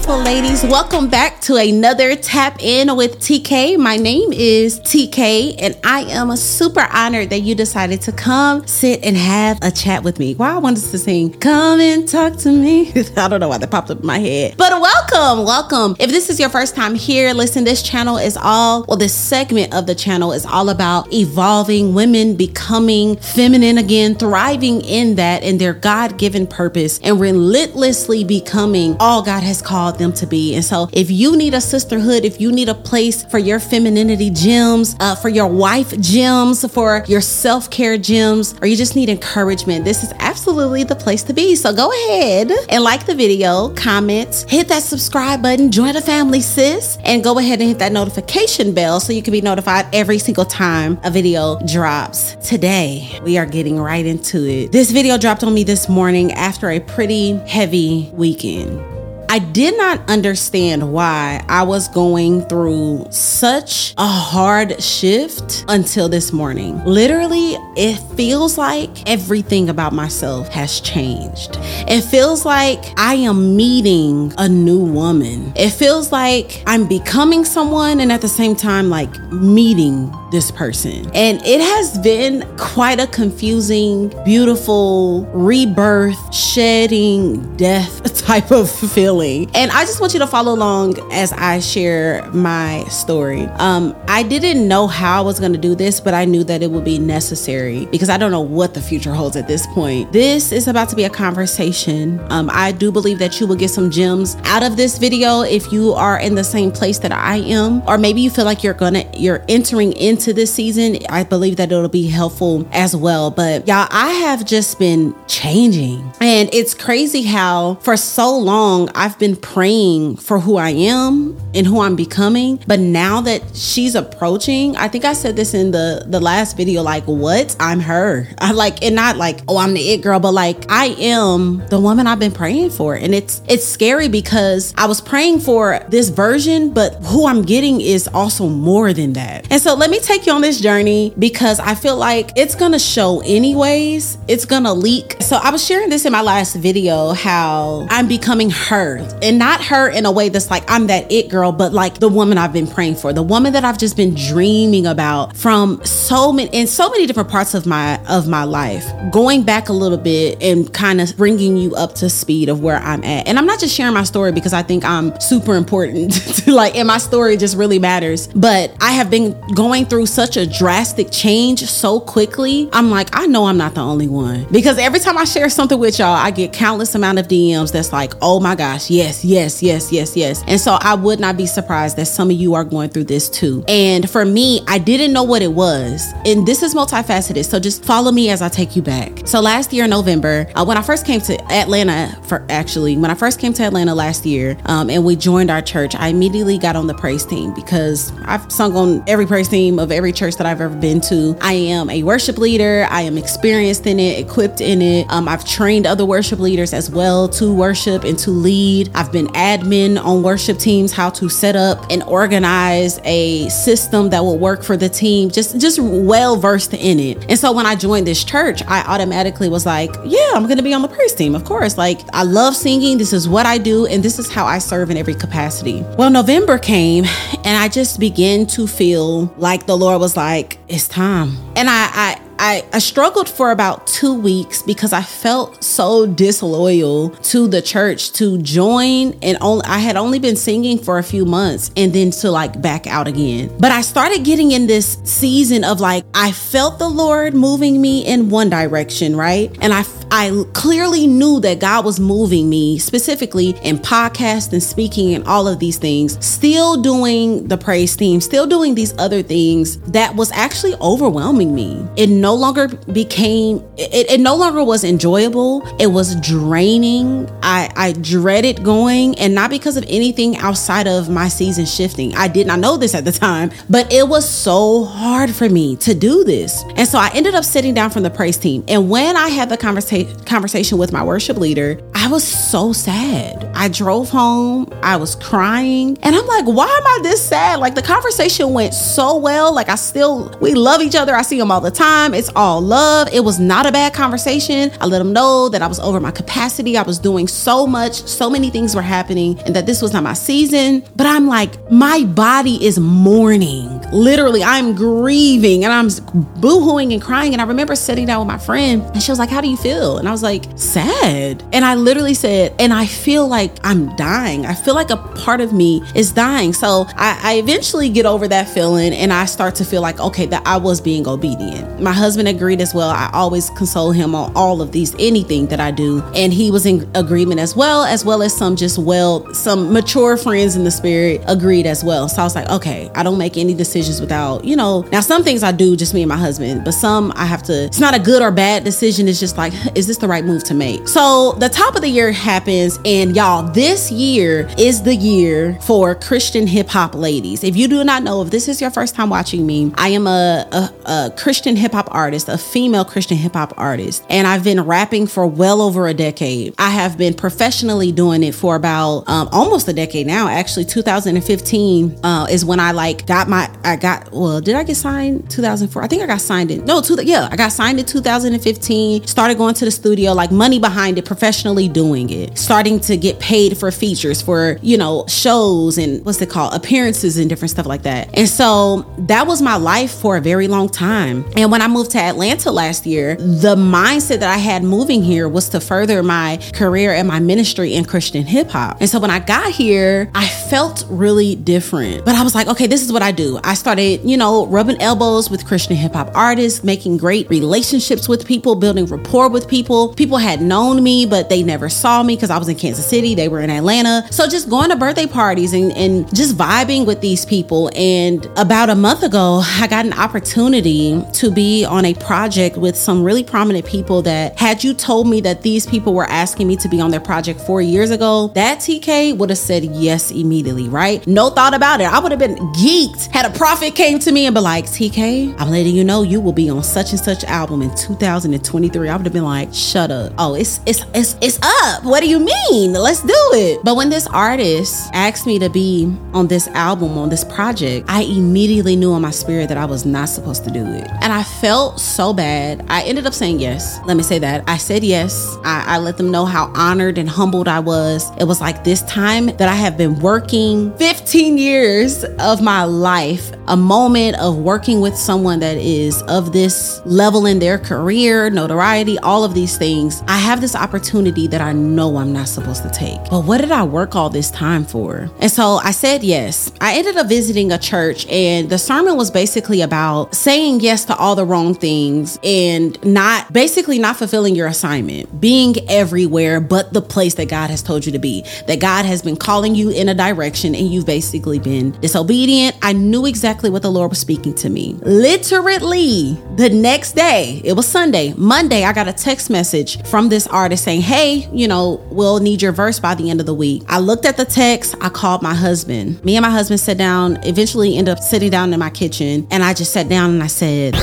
Beautiful ladies. Welcome back to another Tap In with TK. My name is TK, and I am super honored that you decided to come, sit, and have a chat with me. Why I wanted to sing, Come and Talk to Me. I don't know why that popped up in my head. But welcome, welcome. welcome. If this is your first time here, listen, this channel is all, well, this segment of the channel is all about evolving women, becoming feminine again, thriving in that, in their God given purpose, and relentlessly becoming all God has called them to be. And so, if you need a sisterhood, if you need a place for your femininity gems, uh, for your wife gems, for your self care gems, or you just need encouragement, this is absolutely the place to be. So, go ahead and like the video, comment, hit that subscribe button, join the family, sis, and go ahead and hit that notification bell so you can be notified every single time a video drops. Today, we are getting right into it. This video dropped on me this morning after a pretty heavy weekend. I did not understand why I was going through such a hard shift until this morning. Literally, it feels like everything about myself has changed. It feels like I am meeting a new woman. It feels like I'm becoming someone and at the same time, like meeting this person. And it has been quite a confusing, beautiful rebirth, shedding, death type of feeling. And I just want you to follow along as I share my story. Um, I didn't know how I was going to do this, but I knew that it would be necessary because I don't know what the future holds at this point. This is about to be a conversation. Um, I do believe that you will get some gems out of this video if you are in the same place that I am, or maybe you feel like you're gonna you're entering into this season. I believe that it'll be helpful as well. But y'all, I have just been changing, and it's crazy how for so long I've been praying for who I am and who I'm becoming. But now that she's approaching, I think I said this in the the last video like what? I'm her. I like and not like oh I'm the it girl, but like I am the woman I've been praying for. And it's it's scary because I was praying for this version, but who I'm getting is also more than that. And so let me take you on this journey because I feel like it's to show anyways. It's to leak. So I was sharing this in my last video how I'm becoming her and not her in a way that's like I'm that it girl, but like the woman I've been praying for, the woman that I've just been dreaming about from so many in so many different parts of my of my life. Going back a little bit and kind of bringing you up to speed of where I'm at. And I'm not just sharing my story because I think I'm super important like and my story just really matters, but I have been going through such a drastic change so quickly. I'm like, I know I'm not the only one because every time I share something with y'all, I get countless amount of DMs that's like, "Oh my gosh, yes, yes, yes, yes, yes." And so I would not be surprised that some of you are going through this too. And for me, I didn't know what it was. And this is multifaceted. So just follow me as I take you back. So last year November, uh, when I first came to Atlanta, for actually, when I first came to Atlanta last year, um, and we joined our church, I immediately got on the praise team because I've sung on every praise team of every church that I've ever been to. I am a worship leader. I am experienced in it, equipped in it. Um, I've trained other worship leaders as well to worship and to lead. I've been admin on worship teams, how to set up and organize a system that will work for the team. Just just well versed in it. And so when I joined this church, I automatically was like, yeah, I'm to be on the praise team. Of course, like I love singing. This is what I do, and this is how I serve in every capacity. Well, November came, and I just began to feel like the Lord was like, it's time. And I, I I, I struggled for about two weeks because I felt so disloyal to the church to join and only I had only been singing for a few months and then to like back out again. But I started getting in this season of like I felt the Lord moving me in one direction, right? And I I clearly knew that God was moving me specifically in podcast and speaking and all of these things, still doing the praise team, still doing these other things that was actually overwhelming me. It no longer became, it, it no longer was enjoyable. It was draining. I, I dreaded going and not because of anything outside of my season shifting. I did not know this at the time, but it was so hard for me to do this. And so I ended up sitting down from the praise team. And when I had the conversation, conversation with my worship leader, I was so sad. I drove home. I was crying. And I'm like, why am I this sad? Like the conversation went so well. Like I still, we love each other. I see him all the time. It's all love. It was not a bad conversation. I let him know that I was over my capacity. I was doing so much. So many things were happening and that this was not my season. But I'm like, my body is mourning. Literally, I'm grieving and I'm boohooing and crying. And I remember sitting down with my friend and she was like, how do you feel? And I was like, sad. And I literally said, and I feel like I'm dying. I feel like a part of me is dying. So I, I eventually get over that feeling and I start to feel like, okay, that I was being obedient. My husband agreed as well. I always console him on all of these, anything that I do. And he was in agreement as well, as well as some just well, some mature friends in the spirit agreed as well. So I was like, okay, I don't make any decisions without, you know, now some things I do just me and my husband, but some I have to, it's not a good or bad decision. It's just like, is this the right move to make? So the top of the year happens, and y'all, this year is the year for Christian hip hop ladies. If you do not know, if this is your first time watching me, I am a, a, a Christian hip hop artist, a female Christian hip hop artist, and I've been rapping for well over a decade. I have been professionally doing it for about um, almost a decade now. Actually, 2015 uh, is when I like got my, I got, well, did I get signed 2004? I think I got signed in, no, two, yeah, I got signed in 2015, started going to the studio, like money behind it, professionally doing it, starting to get paid for features, for, you know, shows and what's it called, appearances and different stuff like that. And so that was my life for a very long time. And when I moved to Atlanta last year, the mindset that I had moving here was to further my career and my ministry in Christian hip hop. And so when I got here, I felt really different. But I was like, okay, this is what I do. I started, you know, rubbing elbows with Christian hip hop artists, making great relationships with people, building rapport with people. People had known me, but they never saw me because I was in Kansas City, they were in Atlanta. So just going to birthday parties and, and just vibing with these people. And about a month ago, I got an opportunity to be on a project with some really prominent people that had you told me that these people were asking me to be on their project four years ago, that TK would have said yes immediately, right? No thought about it. I would have been geeked had a prophet came to me and be like, TK, I'm letting you know you will be on such and such album in 2023. I would have been like, shut up. Oh, it's it's it's it's up. What do you mean? Let's do it. But when this artist asked me to be on this album, on this project, I immediately knew in my spirit that I was not supposed to do it. And I felt so bad. I ended up saying yes. Let me say that. I said yes. I, I let them know how honored and humbled I was. It was like this time that I have been working 15 years of my life, a moment of working with someone that is of this level in their career, notoriety, all of these things. I have this opportunity that I know I'm not supposed to take. But what did I work all this time for? And so I said yes. I ended up visiting a church, and the sermon was basically about saying yes to all the wrong things and not basically not fulfilling your assignment, being everywhere but the place that God has told you to be, that God has been calling you in a direction and you've basically been disobedient. I knew exactly what the Lord was speaking to me. Literally, the next day, it was Sunday, Monday, I got a text message from this artist saying, Hey, you know, we'll need your verse by the end of the week. I looked at the text, I called my husband. Me and my husband sat down, eventually ended up sitting down in my kitchen, and I just sat down and I said,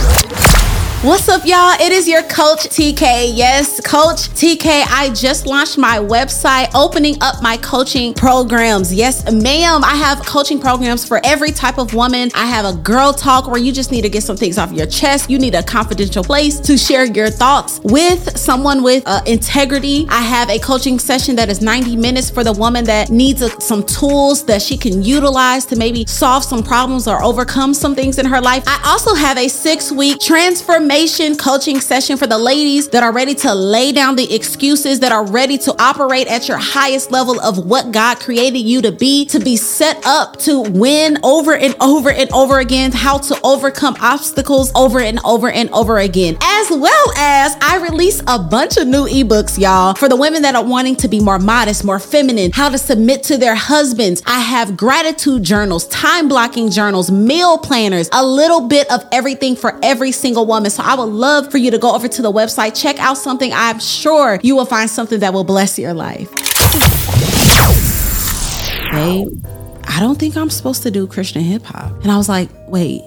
What's up, y'all? It is your coach TK. Yes, Coach TK. I just launched my website, opening up my coaching programs. Yes, ma'am. I have coaching programs for every type of woman. I have a girl talk where you just need to get some things off your chest. You need a confidential place to share your thoughts with someone with uh, integrity. I have a coaching session that is 90 minutes for the woman that needs a, some tools that she can utilize to maybe solve some problems or overcome some things in her life. I also have a six week transformation coaching session for the ladies that are ready to lay down the excuses, that are ready to operate at your highest level of what God created you to be, to be set up to win over and over and over again, how to overcome obstacles over and over and over again. As well as I release a bunch of new ebooks, y'all, for the women that are wanting to be more modest, more feminine, how to submit to their husbands. I have gratitude journals, time blocking journals, meal planners, a little bit of everything for every single woman. So I would love for you to go over to the website, check out something. I'm sure you will find something that will bless your life. Babe, I don't think I'm supposed to do Christian hip hop. And I was like, wait,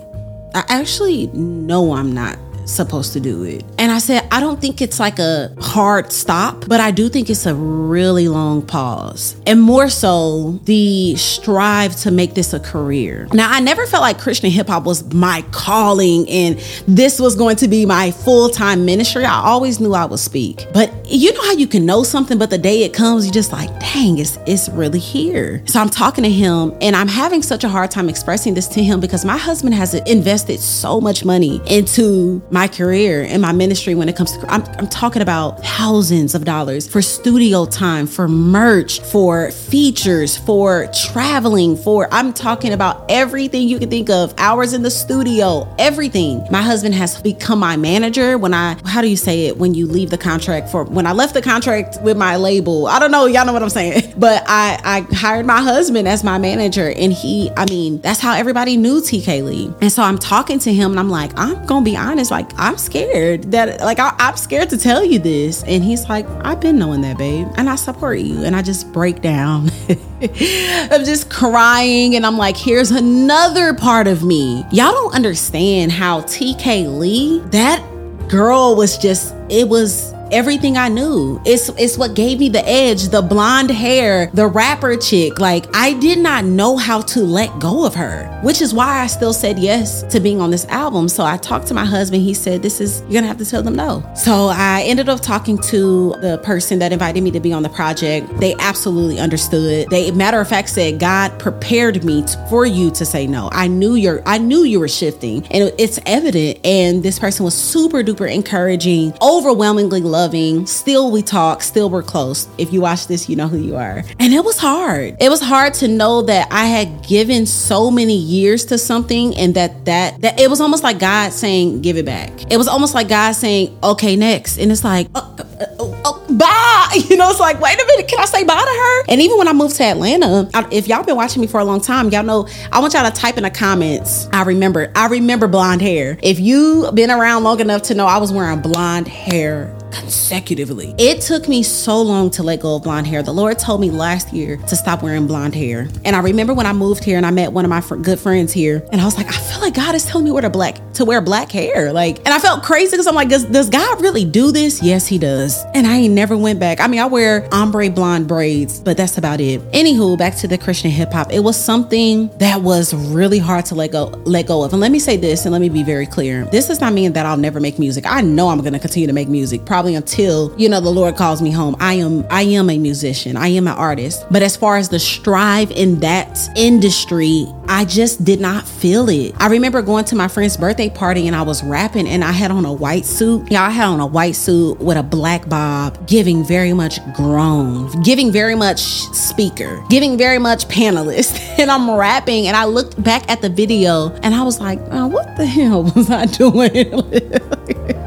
I actually know I'm not supposed to do it. And I said, I don't think it's like a hard stop, but I do think it's a really long pause. And more so, the strive to make this a career. Now, I never felt like Christian hip hop was my calling and this was going to be my full time ministry. I always knew I would speak. But you know how you can know something, but the day it comes, you're just like, dang, it's, it's really here. So I'm talking to him and I'm having such a hard time expressing this to him because my husband has invested so much money into my career and my ministry when it comes to, I'm, I'm talking about thousands of dollars for studio time, for merch, for features, for traveling, for, I'm talking about everything you can think of, hours in the studio, everything. My husband has become my manager when I, how do you say it, when you leave the contract for, when I left the contract with my label, I don't know, y'all know what I'm saying, but I, I hired my husband as my manager and he, I mean, that's how everybody knew TK Lee. And so I'm talking to him and I'm like, I'm gonna be honest, like I'm scared that, like I, I'm scared to tell you this. And he's like, I've been knowing that, babe, and I support you. And I just break down. I'm just crying and I'm like, here's another part of me. Y'all don't understand how TK Lee, that girl was just, it was everything I knew. It's it's what gave me the edge, the blonde hair, the rapper chick. Like I did not know how to let go of her, which is why I still said yes to being on this album. So I talked to my husband. He said, "This is you're gonna have to tell them no." So I ended up talking to the person that invited me to be on the project. They absolutely understood. They, matter of fact, said, "God prepared me to, for you to say no. I knew you're. I knew you were shifting, and it's evident." And this person was super duper encouraging, overwhelmingly loving loving. Still, we talk. Still, we're close. If you watch this, you know who you are. And it was hard. It was hard to know that I had given so many years to something and that that that it was almost like God saying, "Give it back." It was almost like God saying, "Okay, next." And it's like, oh, oh, oh, oh bye. You know, it's like, wait a minute, can I say bye to her? And even when I moved to Atlanta, I, if y'all been watching me for a long time, y'all know I want y'all to type in the comments. I remember, I remember blonde hair. If you been around long enough to know I was wearing blonde hair consecutively. It took me so long to let go of blonde hair. The Lord told me last year to stop wearing blonde hair. And I remember when I moved here and I met one of my fr- good friends here, and I was like, I feel like God is telling me where to black to wear black hair. Like, and I felt crazy because I'm like, does, does God really do this? Yes, he does. And I ain't never went back. I mean, I wear ombre blonde braids, but that's about it. Anywho, back to the Christian hip hop. It was something that was really hard to let go let go of. And let me say this, and let me be very clear. This does not mean that I'll never make music. I know I'm gonna continue to make music. Probably probably until, you know, the Lord calls me home. I am I am a musician. I am an artist. But as far as the strive in that industry, I just did not feel it. I remember going to my friend's birthday party and I was rapping and I had on a white suit. Yeah, I had on a white suit with a black bob, giving very much grown, giving very much speaker, giving very much panelist. And I'm rapping and I looked back at the video and I was like, oh, what the hell was I doing?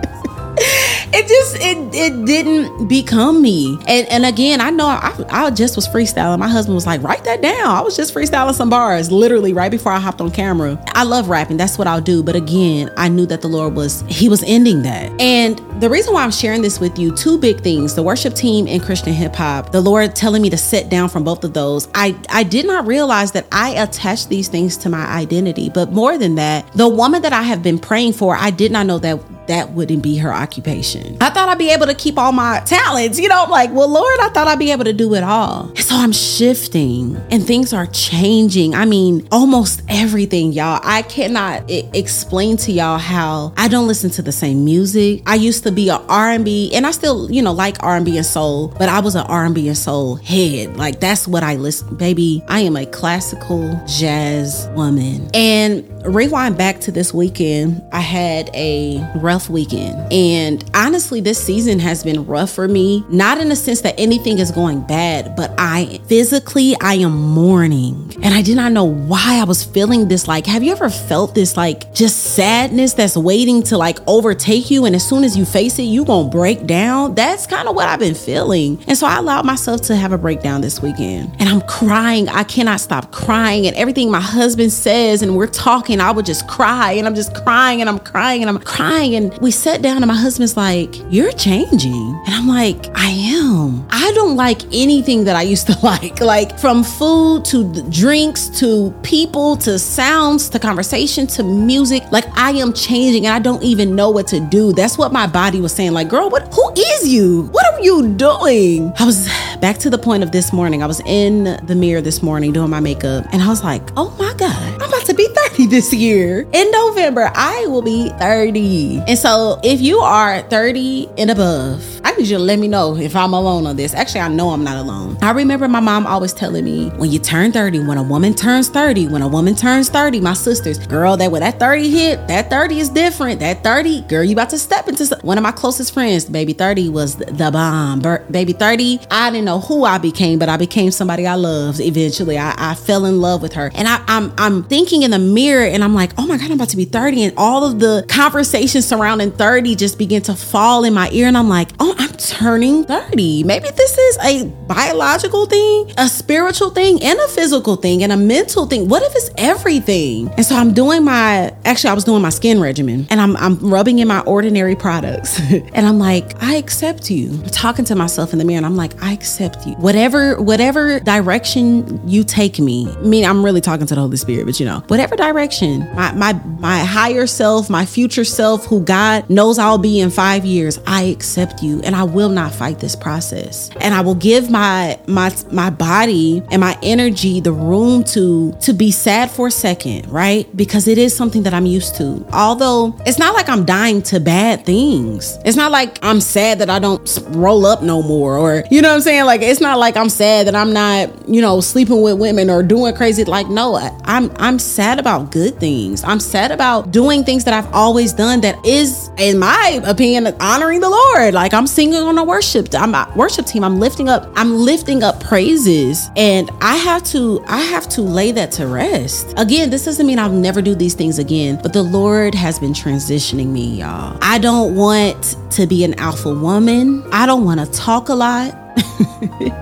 it just it it didn't become me. And and again, I know I, I just was freestyling. My husband was like, write that down. I was just freestyling some bars, literally right before I hopped on camera. I love rapping. That's what I'll do. But again, I knew that the Lord was He was ending that. And the reason why I'm sharing this with you, two big things: the worship team and Christian hip hop. The Lord telling me to sit down from both of those. I I did not realize that I attached these things to my identity. But more than that, the woman that I have been praying for, I did not know that that wouldn't be her occupation. I thought I'd be able to keep all my talents. You know, I'm like, well, Lord, I thought I'd be able to do it all. And so I'm shifting and things are changing. I mean, almost everything, y'all. I cannot I- explain to y'all how I don't listen to the same music. I used to be a R&B and I still, you know, like R&B and soul, but I was an R&B and soul head. Like that's what I listen. Baby, I am a classical jazz woman. And rewind back to this weekend, I had a rough weekend. And honestly, this season has been rough for me. Not in the sense that anything is going bad, but I physically, I am mourning. And I did not know why I was feeling this. Like, have you ever felt this, like, just sadness that's waiting to, like, overtake you? And as soon as you face it, you gonna break down? That's kind of what I've been feeling. And so I allowed myself to have a breakdown this weekend. And I'm crying. I cannot stop crying. And everything my husband says, and we're talking, I would just cry. And I'm just crying and I'm crying and I'm crying. And and we sat down, and my husband's like, You're changing. And I'm like, I am. I don't like anything that I used to like, like from food to drinks to people to sounds to conversation to music. Like, I am changing and I don't even know what to do. That's what my body was saying. Like, girl, what who is you? What are you doing? I was back to the point of this morning. I was in the mirror this morning doing my makeup, and I was like, oh my God, I'm about to be 30 this year. In November, I will be 30. And so if you are 30 and above, I need you to let me know if I'm alone on this. Actually, I know I'm not alone. I remember my mom always telling me when you turn 30, when a woman turns 30, when a woman turns 30, my sisters, girl, that when that 30 hit, that 30 is different. That 30, girl, you about to step into one of my closest friends, baby 30 was the bomb. Baby 30, I didn't know who I became, but I became somebody I loved eventually. I, I fell in love with her. And I, I'm I'm thinking in the mirror and I'm like, oh my God, I'm about to be 30. And all of the conversations surrounding 30 just begin to fall in my ear. And I'm like, oh, I'm turning 30. Maybe this is a biological thing, a spiritual thing, and a physical thing, and a mental thing. What if it's everything? And so I'm doing my actually I was doing my skin regimen and I'm I'm rubbing in my ordinary products. and I'm like, I accept you. I'm talking to myself in the mirror and I'm like, I accept you. Whatever, whatever direction you take me. I mean, I'm really talking to the Holy Spirit, but you know, whatever direction, my my my higher self, my future self, who God knows I'll be in five years, I accept you and I will not fight this process. And I will give my my my body and my energy the room to to be sad for a second, right? Because it is something that I'm used to. Although it's not like I'm dying to bad things. It's not like I'm sad that I don't roll up no more or you know what I'm saying? Like it's not like I'm sad that I'm not, you know, sleeping with women or doing crazy like no, I'm I'm sad about good things. I'm sad about doing things that I've always done that is in my opinion honoring the Lord. Like I'm singing on a worship I'm a worship team. I'm lifting up I'm lifting up praises and I have to I have to lay that to rest. Again, this doesn't mean I'll never do these things again, but the Lord has been transitioning me, y'all. I don't want to be an alpha woman. I don't want to talk a lot.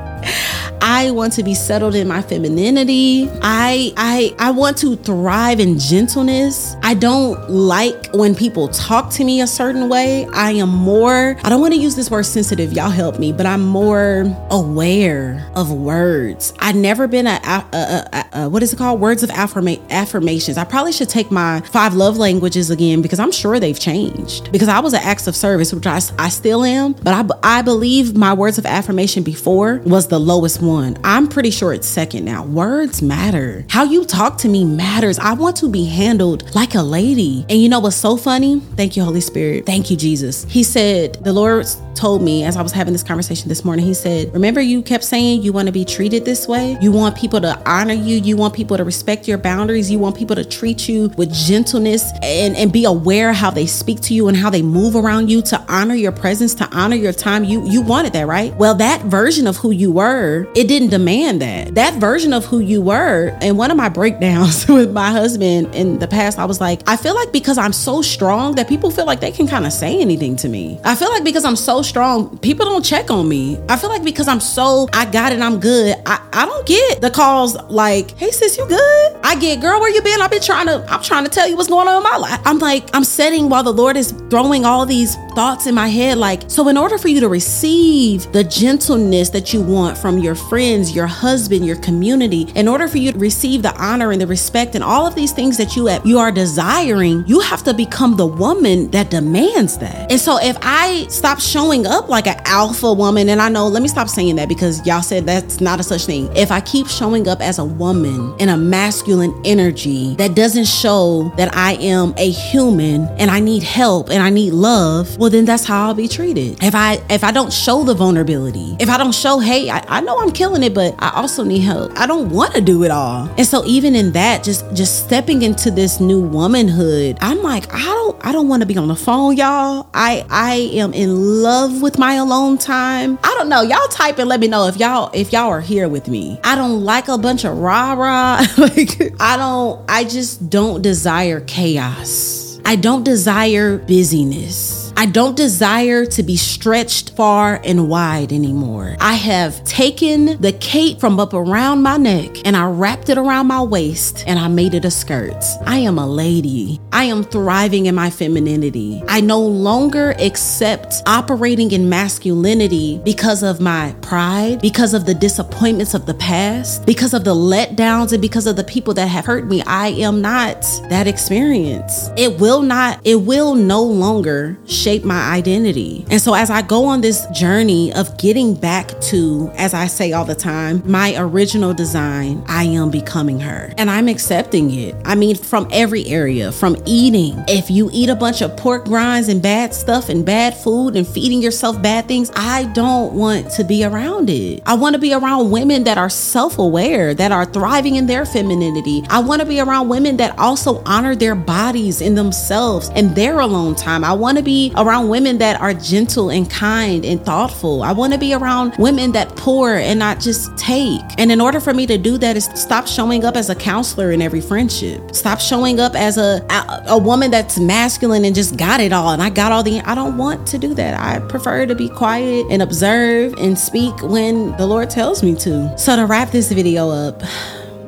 I want to be settled in my femininity. I I I want to thrive in gentleness. I don't like when people talk to me a certain way. I am more I don't want to use this word sensitive. Y'all help me, but I'm more aware of words. I've never been a, a, a, a what is it called? Words of affirma- affirmations. I probably should take my five love languages again because I'm sure they've changed. Because I was an acts of service, which I, I still am, but I I believe my words of affirmation before was the lowest one one. I'm pretty sure it's second now. Words matter. How you talk to me matters. I want to be handled like a lady. And you know what's so funny? Thank you, Holy Spirit. Thank you, Jesus. He said, the Lord told me as I was having this conversation this morning, he said, Remember, you kept saying you want to be treated this way? You want people to honor you. You want people to respect your boundaries. You want people to treat you with gentleness and, and be aware how they speak to you and how they move around you to honor your presence, to honor your time. You you wanted that, right? Well, that version of who you were, it didn't demand that. That version of who you were, and one of my breakdowns with my husband in the past, I was like, I feel like because I'm so strong that people feel like they can kind of say anything to me. I feel like because I'm so strong, people don't check on me. I feel like because I'm so, I got it, I'm good. I, I don't get the calls like, hey sis, you good? I get, girl, where you been? I've been trying to, I'm trying to tell you what's going on in my life. I'm like, I'm setting while the Lord is throwing all these thoughts in my head. Like, so in order for you to receive the gentleness that you want from your friends, your husband, your community, in order for you to receive the honor and the respect and all of these things that you you are desiring, you have to become the woman that demands that. And so if I stop showing up like an alpha woman, and I know, let me stop saying that because y'all said that's not a such thing. If I keep showing up as a woman in a masculine energy that doesn't show that I am a human and I need help and I need love, well then that's how I'll be treated. If I if I don't show the vulnerability, if I don't show, hey, I, I know I'm killing it, but I also need help. I don't want to do it all. And so even in that, just just stepping into this new womanhood, I'm like, I don't I don't want to be on the phone, y'all. I I am in love with my alone time. I don't know. Y'all type and let me know if y'all if y'all are here with me. I don't like a bunch of rah-rah. like I don't I just don't desire chaos. I don't desire busyness. I don't desire to be stretched far and wide anymore. I have taken the cape from up around my neck and I wrapped it around my waist and I made it a skirt. I am a lady. I am thriving in my femininity. I no longer accept operating in masculinity because of my pride, because of the disappointments of the past, because of the letdowns, and because of the people that have hurt me. I am not that experience. It will not, it will no longer shape my identity. And so as I go on this journey of getting back to, as I say all the time, my original design, I am becoming her. And I'm accepting it. I mean, from every area, from eating. If you eat a bunch of pork grinds and bad stuff and bad food and feeding yourself bad things, I don't want to be around it. I want to be around women that are self aware, that are thriving in their femininity. I want to be around women that also honor their bodies in themselves and their alone time. I want to be around women that are gentle and kind and thoughtful. I want to be around women that pour and not just take. And in order for me to do that is stop showing up as a counselor in every friendship. Stop showing up as a a, a woman that's masculine and just got it all and I got all the I don't want to do that. I prefer to be quiet and observe and speak when the Lord tells me to. So to wrap this video up,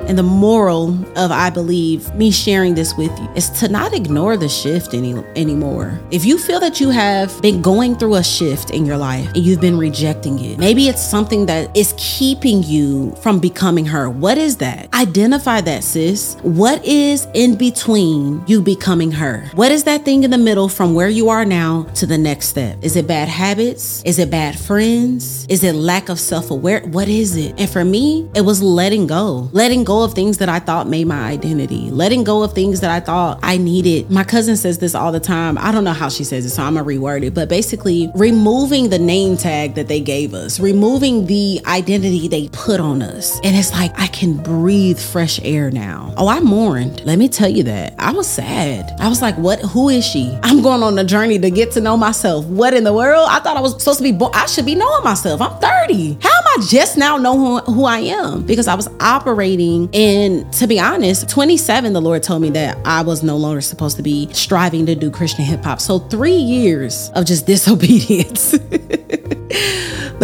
and the moral of, I believe, me sharing this with you is to not ignore the shift any anymore. If you feel that you have been going through a shift in your life and you've been rejecting it, maybe it's something that is keeping you from becoming her. What is that? Identify that, sis. What is in between you becoming her? What is that thing in the middle from where you are now to the next step? Is it bad habits? Is it bad friends? Is it lack of self aware? What is it? And for me, it was letting go. Letting go of things that I thought made my identity, letting go of things that I thought I needed. My cousin says this all the time. I don't know how she says it, so I'm gonna reword it, but basically removing the name tag that they gave us, removing the identity they put on us. And it's like, I can breathe fresh air now. Oh, I mourned. Let me tell you that. I was sad. I was like, what? Who is she? I'm going on a journey to get to know myself. What in the world? I thought I was supposed to be born. I should be knowing myself. I'm 30. How am I just now know who, who I am? Because I was operating and to be honest, 27, the Lord told me that I was no longer supposed to be striving to do Christian hip hop. So three years of just disobedience.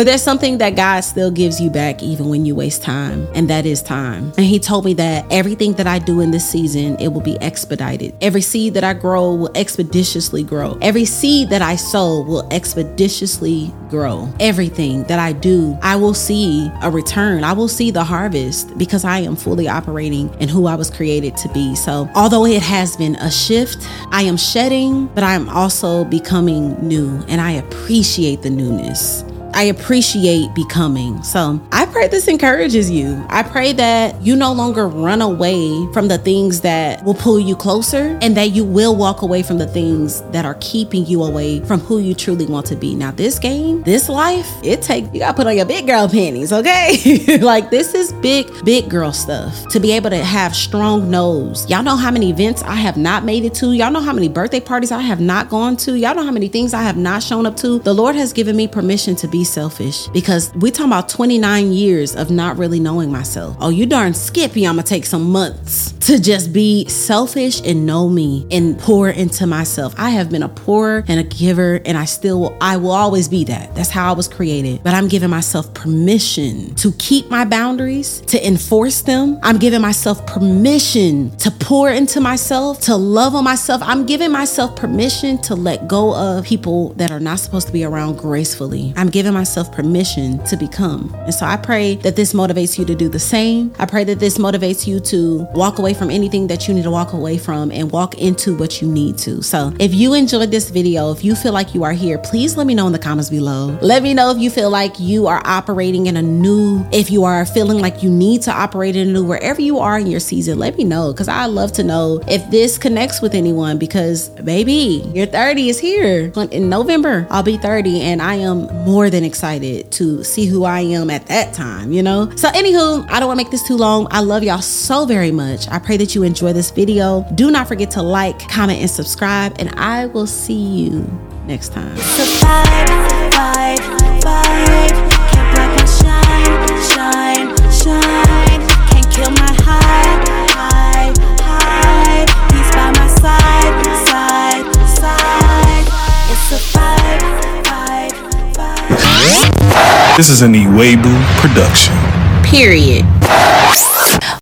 But there's something that God still gives you back even when you waste time, and that is time. And He told me that everything that I do in this season, it will be expedited. Every seed that I grow will expeditiously grow. Every seed that I sow will expeditiously grow. Everything that I do, I will see a return. I will see the harvest because I am fully operating in who I was created to be. So, although it has been a shift, I am shedding, but I am also becoming new, and I appreciate the newness. I appreciate becoming. So I pray this encourages you. I pray that you no longer run away from the things that will pull you closer and that you will walk away from the things that are keeping you away from who you truly want to be. Now, this game, this life, it takes, you gotta put on your big girl panties, okay? like this is big, big girl stuff. To be able to have strong no's. Y'all know how many events I have not made it to. Y'all know how many birthday parties I have not gone to. Y'all know how many things I have not shown up to. The Lord has given me permission to be selfish because we talking about 29 years of not really knowing myself. Oh, you darn skippy, I'm gonna take some months to just be selfish and know me and pour into myself. I have been a pourer and a giver, and I still will, I will always be that. That's how I was created. But I'm giving myself permission to keep my boundaries, to enforce them. I'm giving myself permission to pour into myself, to love on myself. I'm giving myself permission to let go of people that are not supposed to be around gracefully. I'm giving myself permission to become. And so I pray that this motivates you to do the same. I pray that this motivates you to walk away from anything that you need to walk away from and walk into what you need to. So if you enjoyed this video, if you feel like you are here, please let me know in the comments below. Let me know if you feel like you are operating in a new, if you are feeling like you need to operate in a new, wherever you are in your season, let me know because I love to know if this connects with anyone because baby, your 30 is here. In November, I'll be 30 and I am more than excited to see who I am at that time, you know? So anywho, I don't want to make this too long. I love y'all so very much. I pray that you enjoy this video. Do not forget to like, comment, and subscribe, and I will see you next time. Survive, survive, survive. This is an Iwegbu production. Period.